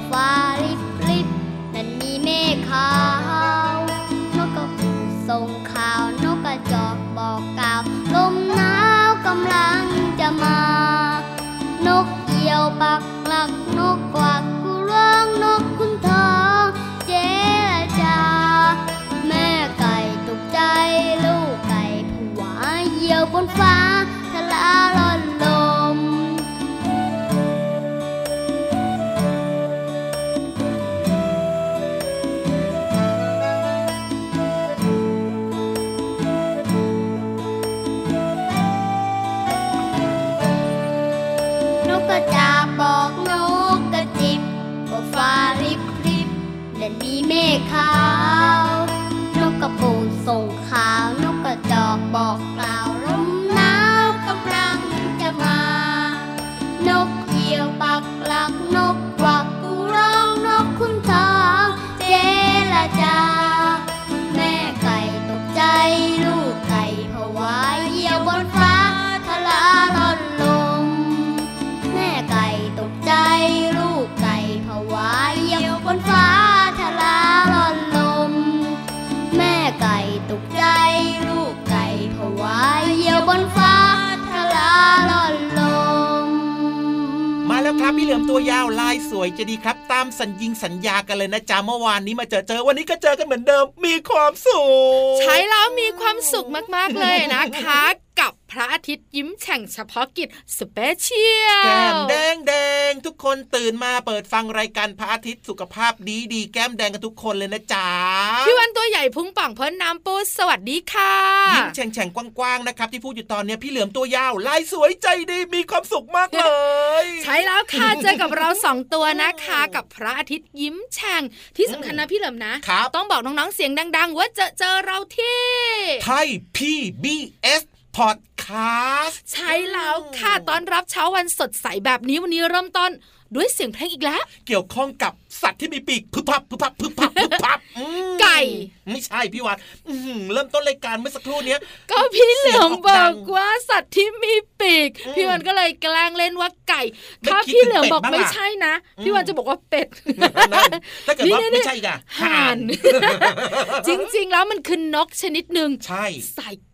บว่ บอก เหลือมตัวยาวลายสวยจะดีครับ ตามสัญญิงสัญญากันเลยนะจ๊ะเมื่อวานนี้มาเจอเจอวันนี้ก็เจอกันเหมือนเดิมมีความสุข ใช้แล้วมีความสุขมากๆเลยนะคะ กับพระอาทิตย์ยิ้มแฉ่งเฉพาะกิจสเปเชียลแก้มแดงแดงทุกคนตื่นมาเปิดฟังรายการพระอาทิตย์สุขภาพดีดีๆแก้มแดงกันทุกคนเลยนะจ๊ะพี่วันตัวใหญ่พุงป่องพ้นน้ำปูสวัสดีค่ะ ยิ้มแฉ่งๆกว้างๆนะครับที่พูดอยู่ตอนเนี้ยพี่เหลือมตัวยาวลายสวยใจดีมีความสุขมากเลย ใช่แล้วค่ะเจอกับเราสองตัวนะคะ กับพระอาทิตย์ยิ้มแฉ่งที่สำคัญนะพี่เหลิมนะครับต้องบอกน้องๆเสียงดัง ๆ ว่าเจอเจอเราที่ไทย PBS Podcast ใช่แล้วค่ะตอนรับเช้าวันสดใสแบบนี้วันนี้เริ่มต้นด้วยเสียงเพลงอีกแล้ว เกี่ยวข้องกับสัตว์ที่มีปีกพึบพับพึบพับพึบพับพึบพับอืมไก่ ไม่ใช่พี่วานอื้อหือเริ่มต้นรายการเมื่อสักครู่เนี้ย ก็พี่เหลือมเสียงออกบดัองกว่าสัตว์ที่มีปีกอืมพี่วันก็เลยแกล้งเล่นว่าไก่ไม่ถ้าคิดพี่เหลือมบอกถึงเป็ดบ้างไม่ล่ะใช่นะอืมพี่วันจะบอกว่าเป็ดนั่นถ้าเกิดว่านี่ไม่ใช่อีกอะห่าน จริงๆแล้วมันคือนกชนิดหนึ่งใช่สาย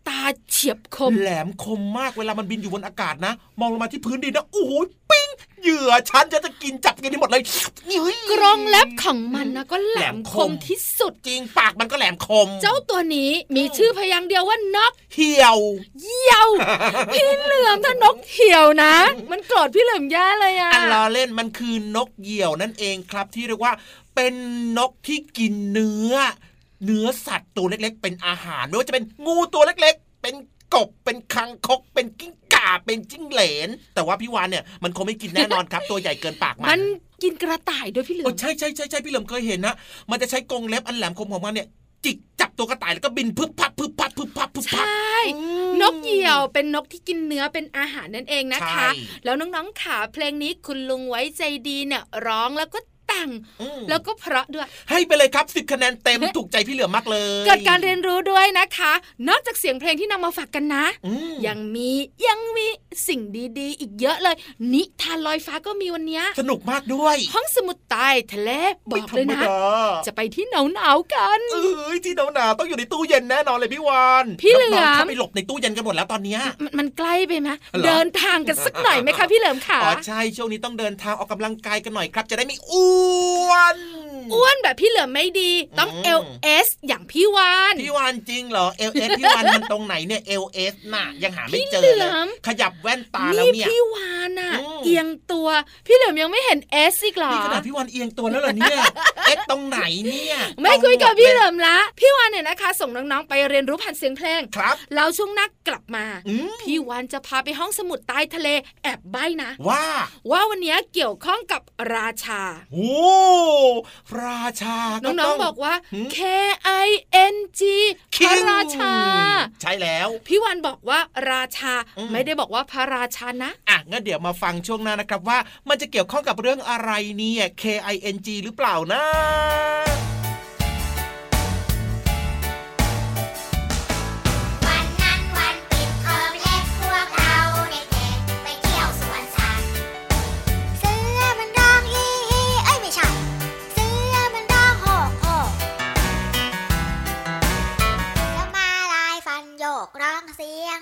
ตา เฉียบคม แหลมคมมากเวลามันบินอยู่บนอากาศนะ มองลงมาที่พื้นดินนะโอ้โหปิ้งเหยื่อฉันจะจะกินจับกินให้หมดเลยนี่เฮ้ยกรงเล็บของมันนะก็แหลมแหลมคคมมที่สุดจริงปากมันก็แหลมคม เจ้าตัวนี้มีชื่อพยางค์เดียวว่านกเหี่ยวเหี่ยวพี่เหลือมถ้านกเหี่ยวนะ มันโกรธพี่เหลือมแย่เลยอะอันล้อเล่นมันคือนกเหยี่ยวนั่นเองครับที่เรียกว่าเป็นนกที่กินเนื้อ เนื้อสัตว์ตัวเล็กๆ เป็นอาหารไม่ว่าจะเป็นงูตัวเล็กๆ เป็นกบเป็นคังคกเป็นกิ้งก่าเป็นจิ้งเหลน แต่ว่าพี่วานเนี่ยมันคงไม่กินแน่นอนครับ ตัวใหญ่เกินปากมัมันนกินกระต่ายด้วยพี่เหลืโอ้อมใช่ใช่ใช่ใช่พี่เหลิมเคยเห็นนะมันจะใช้กรงเล็บอันแหลมคมของมันเนี่ย จิกจับตัวกระต่ายแล้วก็บินพึบพับพึบพับพึบพับพึบใชพับ่อืมนกเหยี่ยวเป็นนกที่กินเนื้อเป็นอาหารนั่นเองนะคะ ใช่ แล้วน้องๆขาเพลงนี้คุณลุงไว้ใจดีเนี่ยร้องแล้วก็ แต่งอืมแล้วก็เพราะด้วย ให้ไปเลยครับสิบคะแนนเต็มถูกใจพี่เหลือมมากเลย เกิดการเรียนรู้ด้วยนะคะ นอกจากเสียงเพลงที่นำมาฝากกันนะอืมยังมียังมีสิ่งดีๆ อีกเยอะเลย นิทานลอยฟ้าก็มีวันเนี้ยสนุกมากด้วย ห้องสมุดใต้ทะเลบอกเลยนะไม่ธรรมดาจะไปที่หนาวหนาวๆกันเอ้ยที่หนาวๆต้องอยู่ในตู้เย็นแน่นอนเลยพี่วานพี่เหลือมน้งๆเข้าไปหลบในตู้เย็นกันหมดแล้วตอนเนี้ยมันมันใกล้ไปไหมเหรอเดินทางกันสักหน่อยไหมคะพี่เหลือมขาอ๋อใช่ช่วงนี้ต้องเดินทางออกกำลังกายกันหน่อยครับ จะได้ไม่อ้วน อ้วนแบบพี่เหลือมไม่ดี ต้องอืมเอว S อย่างพี่วานพี่วานจริงเหรอเอว S พี่วานมันตรงไหนเนี่ยเอว S น่ะยังหาไม่เจอพี่เหเลลืยอมขยับแว่นตาแล้วนี่เนี่ยพี่วานอะอืมเอียงตัว พี่เหลือมยังไม่เห็นเอสอีกเหรอนี่ขนาดพี่วานเอียงตัวแล้วเหรอเนี่ยเอ็กตรงไหนเนี่ยไม่คุยกับพี่เหตลิรงมละพี่วานเนี่ยนะคะ ส่งน้องๆไปเรียนรู้ผ่านเสียงเพลงครับแล้วช่วงหนักกลับมาอืมพี่วานจะพาไปห้องสมุดใต้ทะเลแอบใบ้นะ ว่า ว่าวันนี้เกี่ยวข้องกับราชาโอ้ราชาน้องต้ๆบอกว่าหืม K I N G พคิงระราชา ใช่แล้ว พี่วันบอกว่าราชาอืมไม่ได้บอกว่าพระราชานะอะงั้นเดี๋ยวมาฟังช่วงหน้านะครับว่า มันจะเกี่ยวข้องกับเรื่องอะไรเนี่ย K I N G หรือเปล่านะ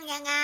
อง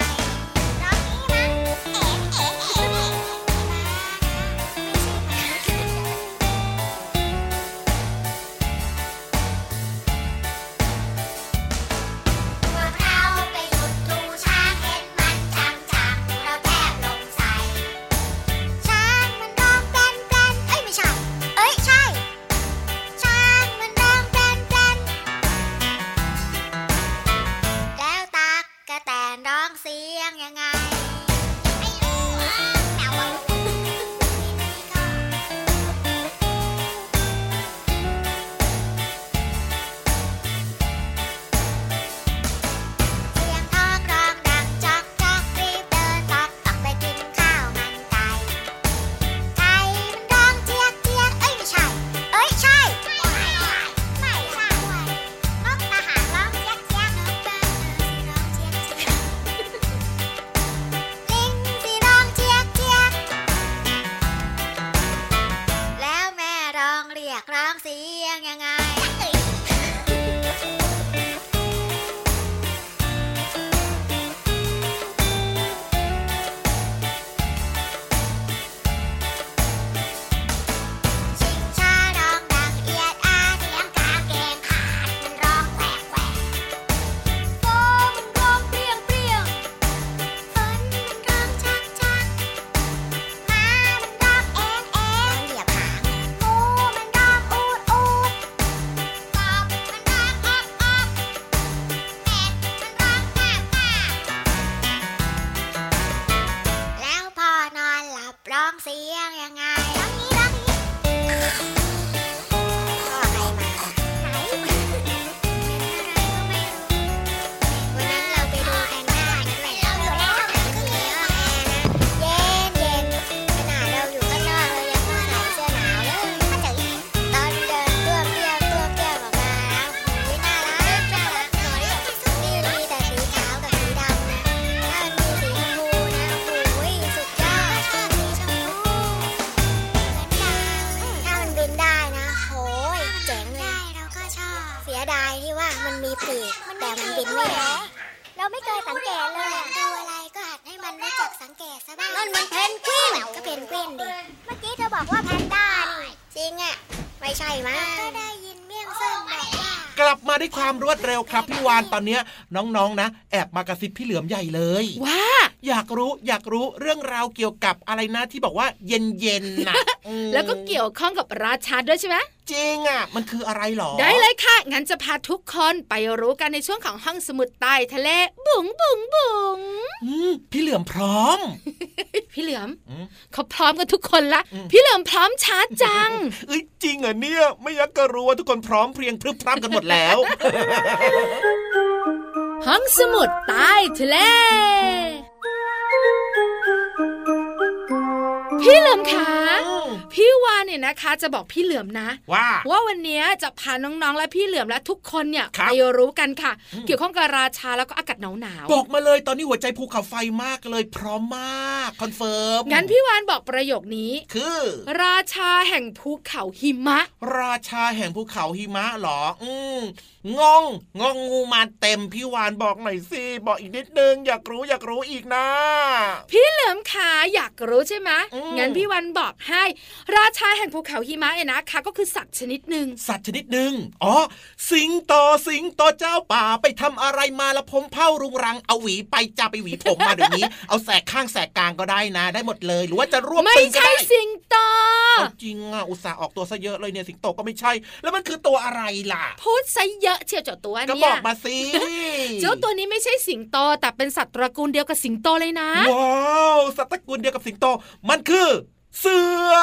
ใช่มั้งก็ได้ยินเมี่ยงส้มบอกว่ากลับมาด้วยความรวดเร็วครับพี่วานตอนเนี้ยน้องๆนะ แอบมากระซิบพี่เหลือมใหญ่เลย ว่า อยากรู้อยากรู้เรื่องราวเกี่ยวกับอะไรนะที่บอกว่าเย็นเย็นๆนะอืมแล้วก็เกี่ยวข้องกับราชาด้วยใช่ไหมจริงอะ มันคืออะไรหรอ ได้เลยค่ะ งั้นจะพาทุกคนไปรู้กันในช่วงของห้องสมุดใต้ทะเล บุ๋งบุ๋งบุ๋งอืมพี่เหลือมพร้อม พี่เหลือมอืมเขาพร้อมกันทุกคนละอืมพี่เหลือมพร้อมช้าจังเอ้ยจริงเหรอเนี่ย ไม่อยักก็รู้ว่าทุกคนพร้อมเพรียงพรึบพรับกันหมดแล้ว ห้องสมุดใต้ทะเล พี่เหลิมคะ พี่วานเนี่ยนะคะ จะบอกพี่เหลือมนะ ว่าว่าวันนี้จะพาน้องๆและพี่เหลือมและทุกคนเนี่ยครับไปรู้กันค่ะอืมเกี่ยวข้องกับราชาแล้วก็อากาศหนาวบอกมาเลยตอนนี้หัวใจภูเขาไฟมากเลยพร้อมมาก confirm ๆงั้นพี่วานบอกประโยคนี้ คือ ราชาแห่งภูเขาหิมะ ราชาแห่งภูเขาหิมะเหรอ อืมงงงงงูมาเต็มพี่วานบอกหน่อยสิบอกอีกนิดนึงอยากรู้อยากรู้อีกนะ พี่เหลือมขาอยากรู้ใช่ไหมอืมงั้นพี่วันบอกให้ราชาแห่งภูเขาหิมะเนี่ยนะคะ ก็คือสัตว์ชนิดหนึ่งสัตว์ชนิดหนึ่งอ๋อ สิงโตสิงโตเจ้าป่าไปทำอะไรมาละผมเผารุงรังเอาหวีไปจะไปหวีผมมาเดี๋ยวนี้ เอาแสกข้างแสกกลางก็ได้นะ ได้หมดเลย หรือว่าจะรวบไม่ตึงก็ใช่ได้สิงโตเอาจริงอะอุตส่าห์ออกตัวซะเยอะเลยเนี่ยสิงโตก็ไม่ใช่ แล้วมันคือตัวอะไรล่ะ พูดซะเยอะเชียวเจ้าตัวก็บเนี่อยกมาสิเจ้าตัวนี้ไม่ใช่สิงโตแต่เป็นสัตว์ตระกูลเดียวกับสิงโตเลยนะว้าวสัตว์ตระกูลเดียวกับสิงโตมันคือ เสือ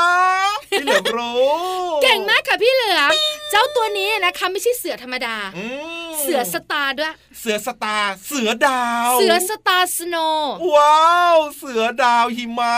พี่เหลือมรู้ เก่งมากค่ะพี่เหลือมเจ้าตัวนี้นะคะไม่ใช่เสือธรรมดาอืมเสือสตาร์ด้วย เสือสตาร์เสือดาว เสือสตาร์สโนว์ว้าว เสือดาวหิมะ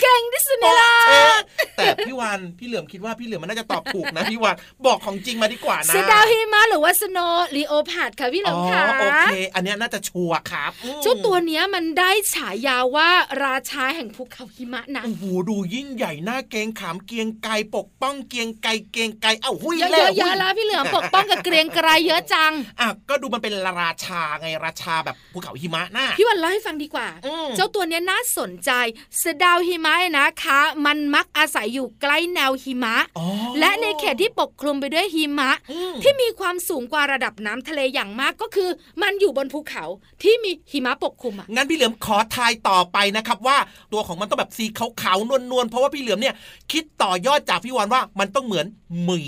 เก่งที่สุดในโลเอ๊ะกแต่พี่วันพี่เหลือมคิดว่าพี่เหลือมมันน่าจะตอบถูกนะพี่วันบอกของจริงมาดีกว่านะเสือดาวหิมะหรือว่าสโนว์ลีโอพาดค่ะพี่เหลือ๋ออมค่ะโอเค อันเนี้ยน่าจะชัวร์ครับอืมเจ้าตัวเนี้ยมันได้ฉายาว่าราชาแห่งภูเขาหิมะนะโอ้โหดูยิ่งใหญ่หน้าเกรงขามเกรียงไกรปกป้องเกรียงไกรเกรียงไกรเอ้าหุยเยอะแล้วๆเยอะแล้วพี่เหลือมปกป้องกับเกรียงไกรเยอะจังอะก็ดูมันเป็นราชาไงราชาแบบภูเขาหิมะน่ะพี่วันเล่าให้ฟังดีกว่าอืมเจ้าตัวเนี้ยน่าสนใจเสือดาวหิมะเนี่ยนะคะ มันมักอาศัยอยู่ใกล้แนวหิมะอ๋อและในเขตที่ปกคลุมไปด้วยหิมะอืมที่มีความสูงกว่าระดับน้ำทะเลอย่างมากก็คือ มันอยู่บนภูเขาที่มีหิมะปกคลุมอะงั้นพี่เหลือมขอทายต่อไปนะครับว่าตัวของมันต้องแบบสีขาวๆนวลๆเพราะว่าพี่เหลือมเนี่ยคิดต่อยอดจากพี่วันว่ามันต้องเหมือนหมี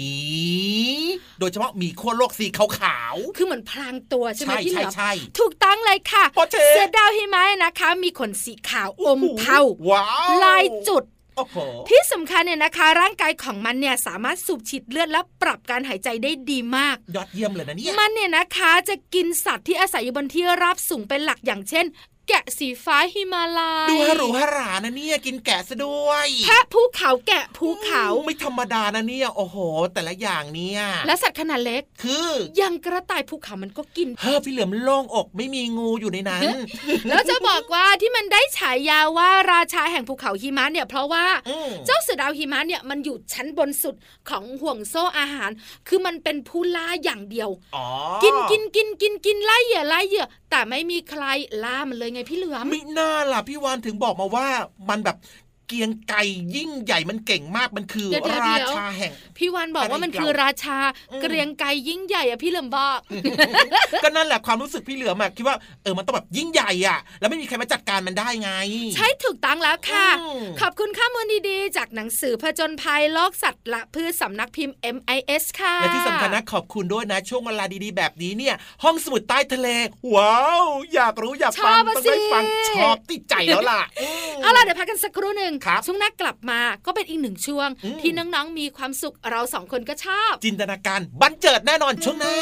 โดยเฉพาะหมีขั้วโลกสีขาวคือเหมือนพรางตัวๆใช่ไหมใช่พี่เหใช่ลือมใช่ถูกต้องเลยค่ะโปเชเสือดาวหิมะนะคะ มีขนสีขาวอมเทาว้าวลายจุดโอ้โหที่สำคัญเนี่ยนะคะ ร่างกายของมันเนี่ยสามารถสูบฉีดเลือดและปรับการหายใจได้ดีมาก ยอดเยี่ยมเลยนะเนี่ยมันเนี่ยนะคะจะกินสัตว์ที่อาศัยอยู่บนที่ราบสูงเป็นหลักอย่างเช่น แกะสีฟ้าหิมาลายดูฮารุฮารานะเนี่ยกินแกะซะด้วยแพะภูเขาแกะภูเขาไม่ธรรมดานะเนี่ยโอ้โห แต่ละอย่างเนี่ยและสัตว์ขนาดเล็กคืออย่างกระต่ายภูเขามันก็กินเฮ้อพี่เหลือมโล่งอกไม่มีงูอยู่ในนั้น แล้วจะบอกว่าที่มันได้ฉายาว่าราชาแห่งภูเขาหิมะเนี่ยเพราะว่าอืมเจ้าเสือดาวหิมะเนี่ยมันอยู่ชั้นบนสุดของห่วงโซ่อาหาร คือมันเป็นผู้ล่าอย่างเดียวอ๋อกินกินกินกินกินไล่เหยื่อไล่เหยื่อแต่ไม่มีใครล่ามันเลยไงพี่เหลือมมิน่าล่ะพี่วานถึงบอกมาว่ามันแบบ เกรียงไกรยิ่งใหญ่มันเก่งมากมันคือเดี๋ยวเดี๋ยวราเดี๋ยวชาแห่ง พี่วันบอกว่ามันคือราชาอืมเกรียงไกรยิ่งใหญ่อะพี่เหลือมบอกก็นั่นแหละความรู้สึกพี่เหลือมอะคิดว่าเออมันต้องแบบยิ่งใหญ่อะแล้วไม่มีใครมาจัดการมันได้ไง ใช่ถูกต้องแล้วค่ะอืมขอบคุณข้อมูลดีๆ จากหนังสือผจญภัยโลกสัตว์และพืชสำนักพิมพ์ MIS ค่ะและที่สำคัญนะขอบคุณด้วยนะ ช่วงเวลาดีๆ แบบนี้เนี่ย ห้องสมุดใต้ทะเลว้าวอยากรู้อยากฟังชอบอะต้องได้ฟังสิชอบติดใจแล้วล่ะมเอาล่ะเดี๋ยวพักกันสักครู่หนึ่งครับช่วงหน้ากลับมาก็เป็นอีกหนึ่งช่วงอืมที่น้องๆมีความสุขเราสองคนก็ชอบ จินตนาการบันเจิดแน่นอนช่วงหน้า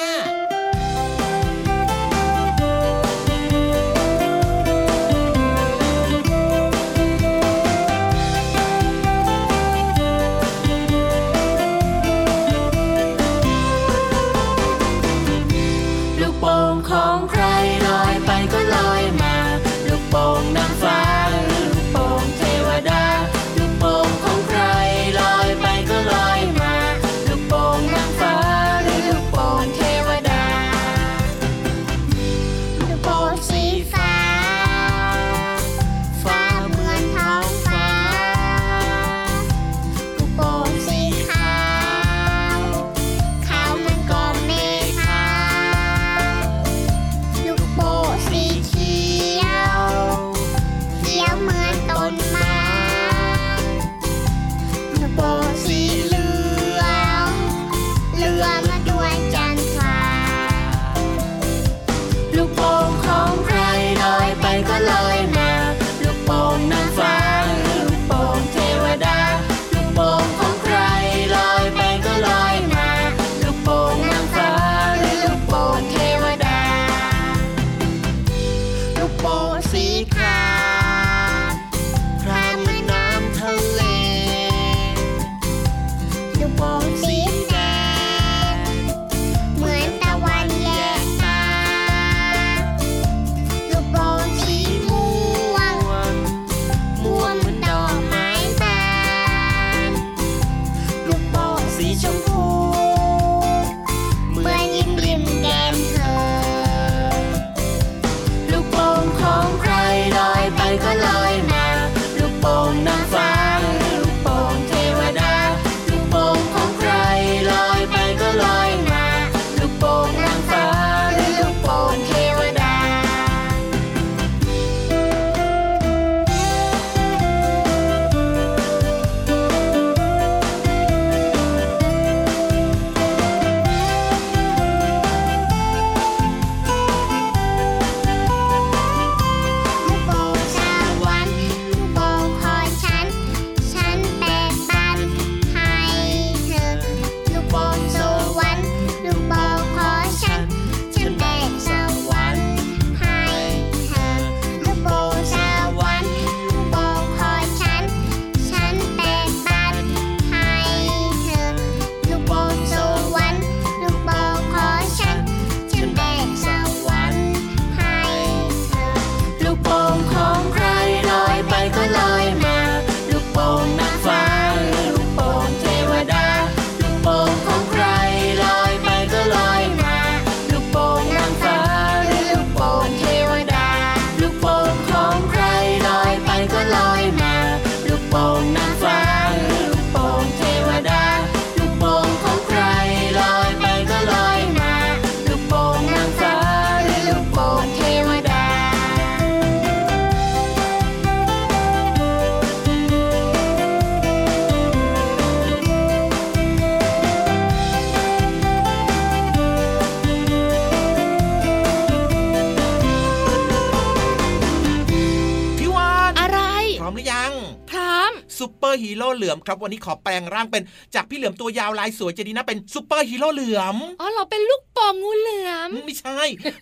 ร์ฮีโร่เหลือมครับวันนี้ขอแปลงร่างเป็นจากพี่เหลือมตัวยาวลายสวยจะดีนะเป็นซูเปอร์ฮีโร่เหลือมอ๋อเราเป็นลูกโป่งงูเหลือมไม่ใช่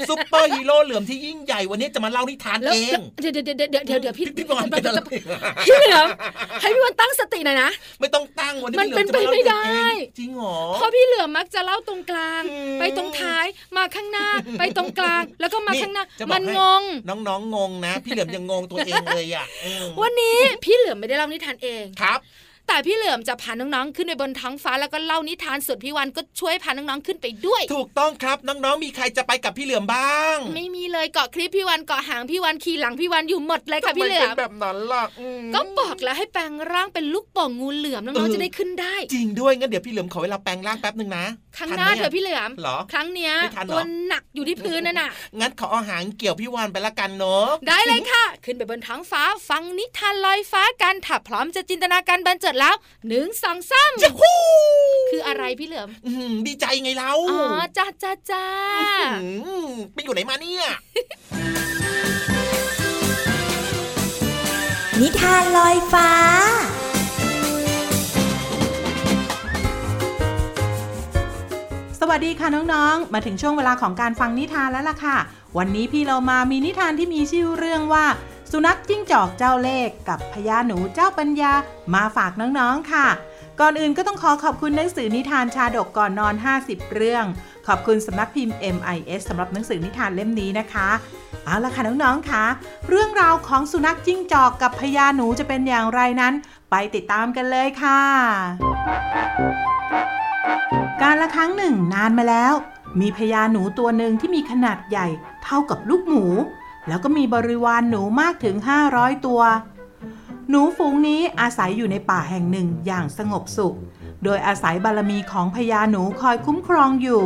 ซูเปอร์ฮีโร่เหลือมที่ยิ่งใหญ่วันนี้จะมาเล่านิทานแล้วเองเดี๋ยวเดี๋ยวเดี๋ยวเดี๋ยวเดี๋ยวเดี๋ยวพี่พี่บอลเป็นอะไรพี่เหลือมให้พี่วันตั้งสติหน่อยนะไม่ต้องตั้งวันนี้มันพี่หลือจะาล่าเป็นไปไม่ได้เองจริงเหรอเพราะพี่เหลือมมักจะเล่าตรงกลางอืมไปตรงท้ายมาข้างหน้าไปตรงกลาง แล้วก็มานี่ข้างหน้าจะบอกมันให้งงน้องๆงงนะ พี่เหลือมยังงงตัวเองเลยอะอืมวันนี้พี่เหลือมไม่ได้เล่านิทานเองครับ แต่พี่เหลือมจะพาน้องๆขึ้นไปบนท้องฟ้าแล้วก็เล่านิทานส่วนพี่วันก็ช่วยพาน้องๆขึ้นไปด้วย ถูกต้องครับน้องๆมีใครจะไปกับพี่เหลือมบ้าง ไม่มีเลยเกาะคลิปพี่วันเกาะหางพี่วันขี่หลังพี่วันอยู่หมดเลยค่ะพี่เหลือทำไมมเป็นแบบนั้นล่ะอืมก็บอกแล้วให้แปลงร่างเป็นลูกโป่งงูเหลือมน้องๆจะได้ขึ้นได้ จริงด้วยงั้นเดี๋ยวพี่เหลือมขอเวลาแปลงร่างแป๊บหนึ่งนะครั้งทัหน้าไมเถอะพี่เหลือมเหรอครั้งเนี้ยไม่ทันเหรอตัวหนักอยู่ที่พื้นนั่นน่ะงั้นขอเอาหางเกี่ยวพี่วานไปละกันเนาะได้เลยค่ะ ขึ้นไปบนท้องฟ้าฟังนิทานลอยฟ้ากันถ้าพร้อมจะจินตนาการบันเจิดแล้วหนึ่งสองสามจะฮู้คืออะไรพี่เหลือมอืมดีใจไงเราอ๋อจ้าจ้าจ้าอืมไปอยู่ไหนมาเนี่ยนิทานลอยฟ้าสวัสดีค่ะน้องๆ มาถึงช่วงเวลาของการฟังนิทานแล้วล่ะค่ะ วันนี้พี่เรามามีนิทานที่มีชื่อเรื่องว่า สุนัขจิ้งจอกเจ้าเลขกับพญาหนูเจ้าปัญญามาฝากน้องๆค่ะ ก่อนอื่นก็ต้องขอขอบคุณหนังสือนิทานชาดกก่อนนอน 50 เรื่อง ขอบคุณสำนักพิมพ์ MIS สำหรับหนังสือนิทานเล่มนี้นะคะเอาละค่ะน้องๆค่ะเรื่องราวของสุนัขจิ้งจอกกับพญาหนูจะเป็นอย่างไรนั้น ไปติดตามกันเลยค่ะ การละครั้งหนึ่งนานมาแล้ว มีพญาหนูตัวหนึ่งที่มีขนาดใหญ่เท่ากับลูกหมู แล้วก็มีบริวารหนูมากถึง 500 ตัว หนูฝูงนี้อาศัยอยู่ในป่าแห่งหนึ่งอย่างสงบสุข โดยอาศัยบารมีของพญาหนูคอยคุ้มครองอยู่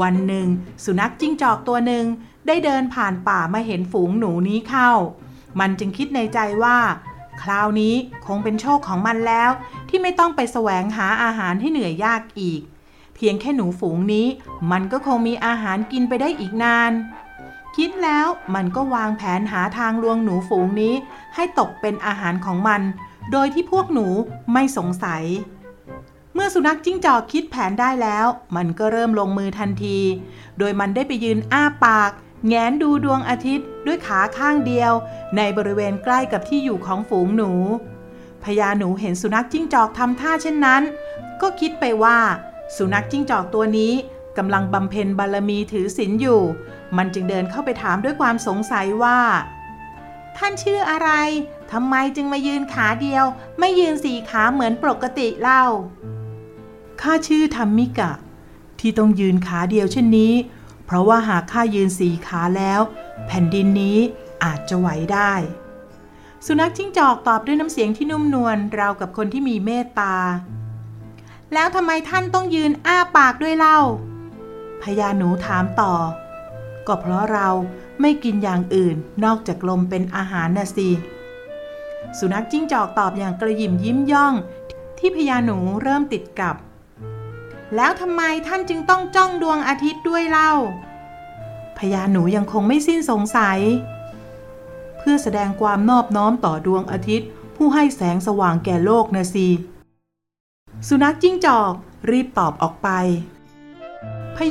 วันหนึ่ง สุนัขจิ้งจอกตัวหนึ่งได้เดินผ่านป่ามาเห็นฝูงหนูนี้เข้า มันจึงคิดในใจว่า คราวนี้คงเป็นโชคของมันแล้ว ที่ไม่ต้องไปแสวงหาอาหารให้เหนื่อยยากอีก เพียงแค่หนูฝูงนี้ มันก็คงมีอาหารกินไปได้อีกนาน คิดแล้วมันก็วางแผนหาทางลวงหนูฝูงนี้ ให้ตกเป็นอาหารของมัน โดยที่พวกหนูไม่สงสัย เมื่อสุนัขจิ้งจอกคิดแผนได้แล้ว มันก็เริ่มลงมือทันที โดยมันได้ไปยืนอ้าปาก แงนดูดวงอาทิตย์ด้วยขาข้างเดียว ในบริเวณใกล้กับที่อยู่ของฝูงหนูพญาหนูเห็นสุนัขจิ้งจอกทำท่าเช่นนั้น ก็คิดไปว่า สุนัขจิ้งจอกตัวนี้ กำลังบำเพ็ญบารมีถือศีลอยู่ มันจึงเดินเข้าไปถามด้วยความสงสัยว่า ท่านชื่ออะไรทำไมจึงมายืนขาเดียว ไม่ยืนสี่ขาเหมือนปกติเล่าข้าชื่อธรรมิกะ ที่ต้องยืนขาเดียวเช่นนี้ เพราะว่าหากข้ายืนสี่ขาแล้ว แผ่นดินนี้อาจจะไหวได้ สุนัขจิ้งจอกตอบด้วยน้ำเสียงที่นุ่มนวลราวกับคนที่มีเมตตาแล้วทำไมท่านต้องยืนอ้าปากด้วยเล่า พญาหนูถามต่อ ก็เพราะเราไม่กินอย่างอื่นนอกจากลมเป็นอาหารน่ะสิ สุนัขจิ้งจอกตอบอย่างกระหยิมยิ้มย่อง ที่พญาหนูเริ่มติดกับ แล้วทำไมท่านจึงต้องจ้องดวงอาทิตย์ด้วยเล่า พญาหนูยังคงไม่สิ้นสงสัย เพื่อแสดงความนอบน้อมต่อดวงอาทิตย์ ผู้ให้แสงสว่างแก่โลกนะสิสุนัขจิ้งจอกรีบตอบออกไป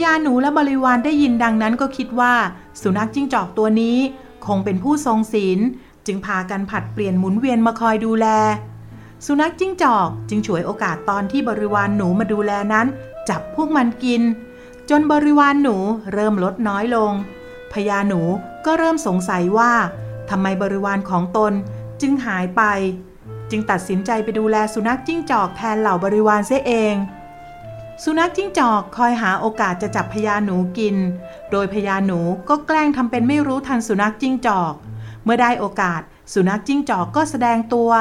ญาหนูและบริวารได้ยินดังนั้นก็คิดว่า สุนัขจิ้งจอกตัวนี้ คงเป็นผู้ทรงศีลจึงพากันผัดเปลี่ยนหมุนเวียนมาคอยดูแล สุนัขจิ้งจอกจึงฉวยโอกาสตอนที่บริวารหนูมาดูแลนั้น จับพวกมันกิน จนบริวารหนูเริ่มลดน้อยลงพญาหนูก็เริ่มสงสัยว่าทำไมบริวารของตนจึงหายไป จึงตัดสินใจไปดูแลสุนัขจิ้งจอกแทนเหล่าบริวารเสียเอง สุนัขจิ้งจอกคอยหาโอกาสจะจับพญาหนูกิน โดยพญาหนูก็แกล้งทำเป็นไม่รู้ทันสุนัขจิ้งจอก เมื่อได้โอกาส สุนัขจิ้งจอกก็แสดงตัว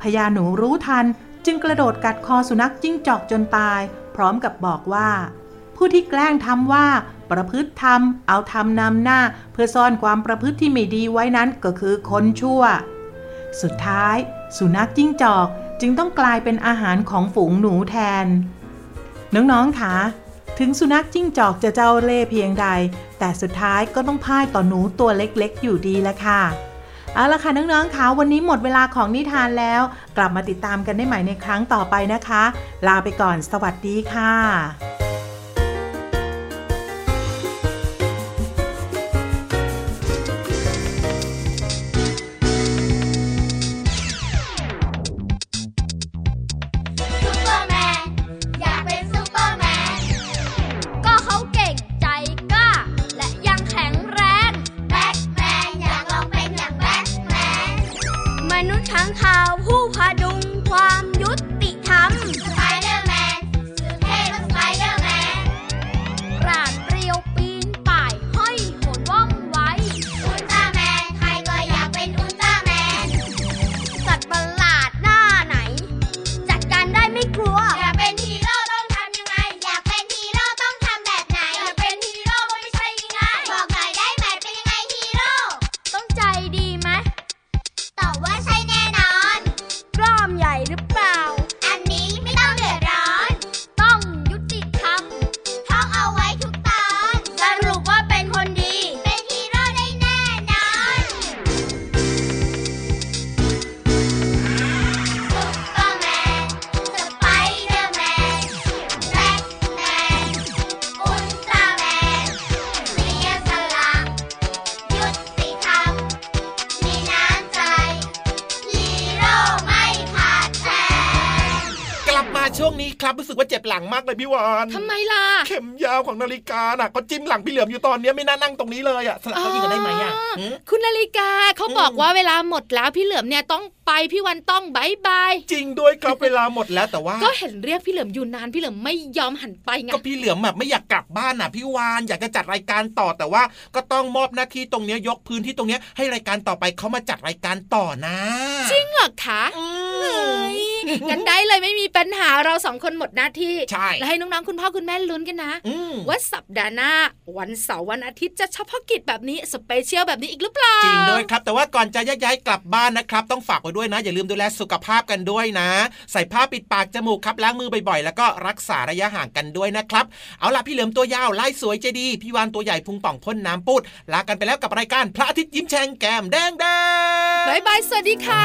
พญาหนูรู้ทันจึงกระโดดกัดคอสุนัขจิ้งจอกจนตาย พร้อมกับบอกว่า ผู้ที่แกล้งทำว่า ประพฤติธรรมเอาธรรมนำหน้า เพื่อซ่อนความประพฤติที่ไม่ดีไว้นั้นก็คือคนชั่ว สุดท้าย สุนัขจิ้งจอกจึงต้องกลายเป็นอาหารของฝูงหนูแทน น้องๆคะถึงสุนัขจิ้งจอกจะเจ้าเล่เพียงใด แต่สุดท้ายก็ต้องพ่ายต่อหนูตัวเล็กๆ อยู่ดีละค่ะ เอาละค่ะน้องๆคะวันนี้หมดเวลาของนิทานแล้ว กลับมาติดตามกันได้ใหม่ในครั้งต่อไปนะคะ ลาไปก่อนสวัสดีค่ะ เลยพี่วานทำไมล่ะ เข็มยาวของนาฬิกาน่ะก็จิ้มหลังพี่เหลือมอยู่ตอนเนี้ยไม่น่านั่งตรงนี้เลยอะสลับเก้าอี้กันได้ไหมอะหืมคุณนาฬิกาเขาบอกอืมว่าเวลาหมดแล้วพี่เหลือมเนี่ยต้อง ไปพี่วันต้องบายบายจริงด้วยครับเวลาหมดแล้วแต่ว่า ก็เห็นเรียกพี่เหลือมอยู่นานพี่เหลือมไม่ยอมหันไปไงก็พี่เหลือมแบบไม่อยากกลับบ้านน่ะพี่วานอยากจะจัดรายการต่อแต่ว่า ก็ต้องมอบหน้าที่ตรงเนี้ยยกพื้นที่ตรงเนี้ยให้รายการต่อไปเขามาจัดรายการต่อนะจริงเหรอคะอืเฮ้มยงั้นได้เลยไม่มีปัญหาเราสองคนหมดหน้าที่ใช่แล้วให้น้องๆคุณพ่อคุณแม่ลุ้นกันนะอืมว่าสัปดาห์หน้า วันเสาร์วันอาทิตย์จะเฉพาะกิจแบบนี้ special แบบนี้อีกหรือเปล่าจริงด้วยครับ แต่ว่าก่อนจะย้ายๆกลับบ้านนะครับ ต้องฝากไว้ด้วยนะ อย่าลืมดูแลสุขภาพกันด้วยนะ ใส่ผ้าปิดปากจมูกครับล้างมือบ่อยๆ แล้วก็รักษาระยะห่างกันด้วยนะครับ เอาล่ะพี่เหลือมตัวยาวลายสวยใจดี พี่วานตัวใหญ่พุงป่องพ่นน้ำปูดลากันไปแล้วกับรายการพระอาทิตย์ยิ้มแฉ่งแก้มแดงแดงบายบายสวัสดีค่ะ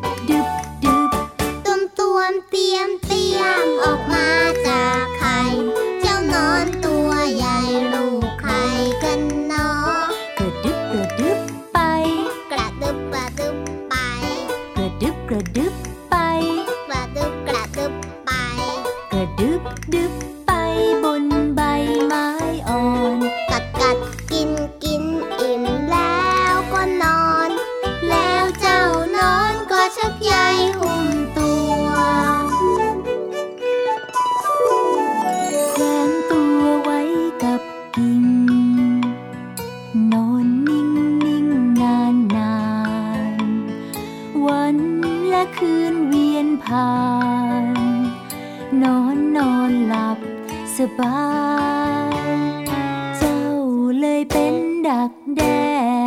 สบาย เจ้าเลยเป็นดักแด้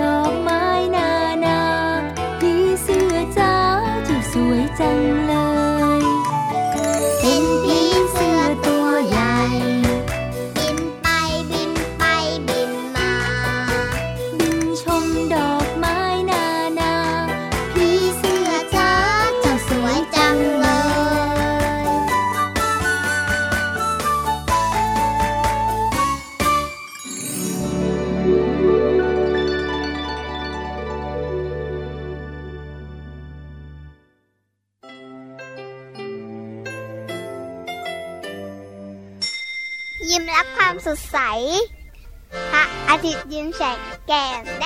ดอกไม้นานา พี่เสื้อจ้าเจ้สวยจัง พ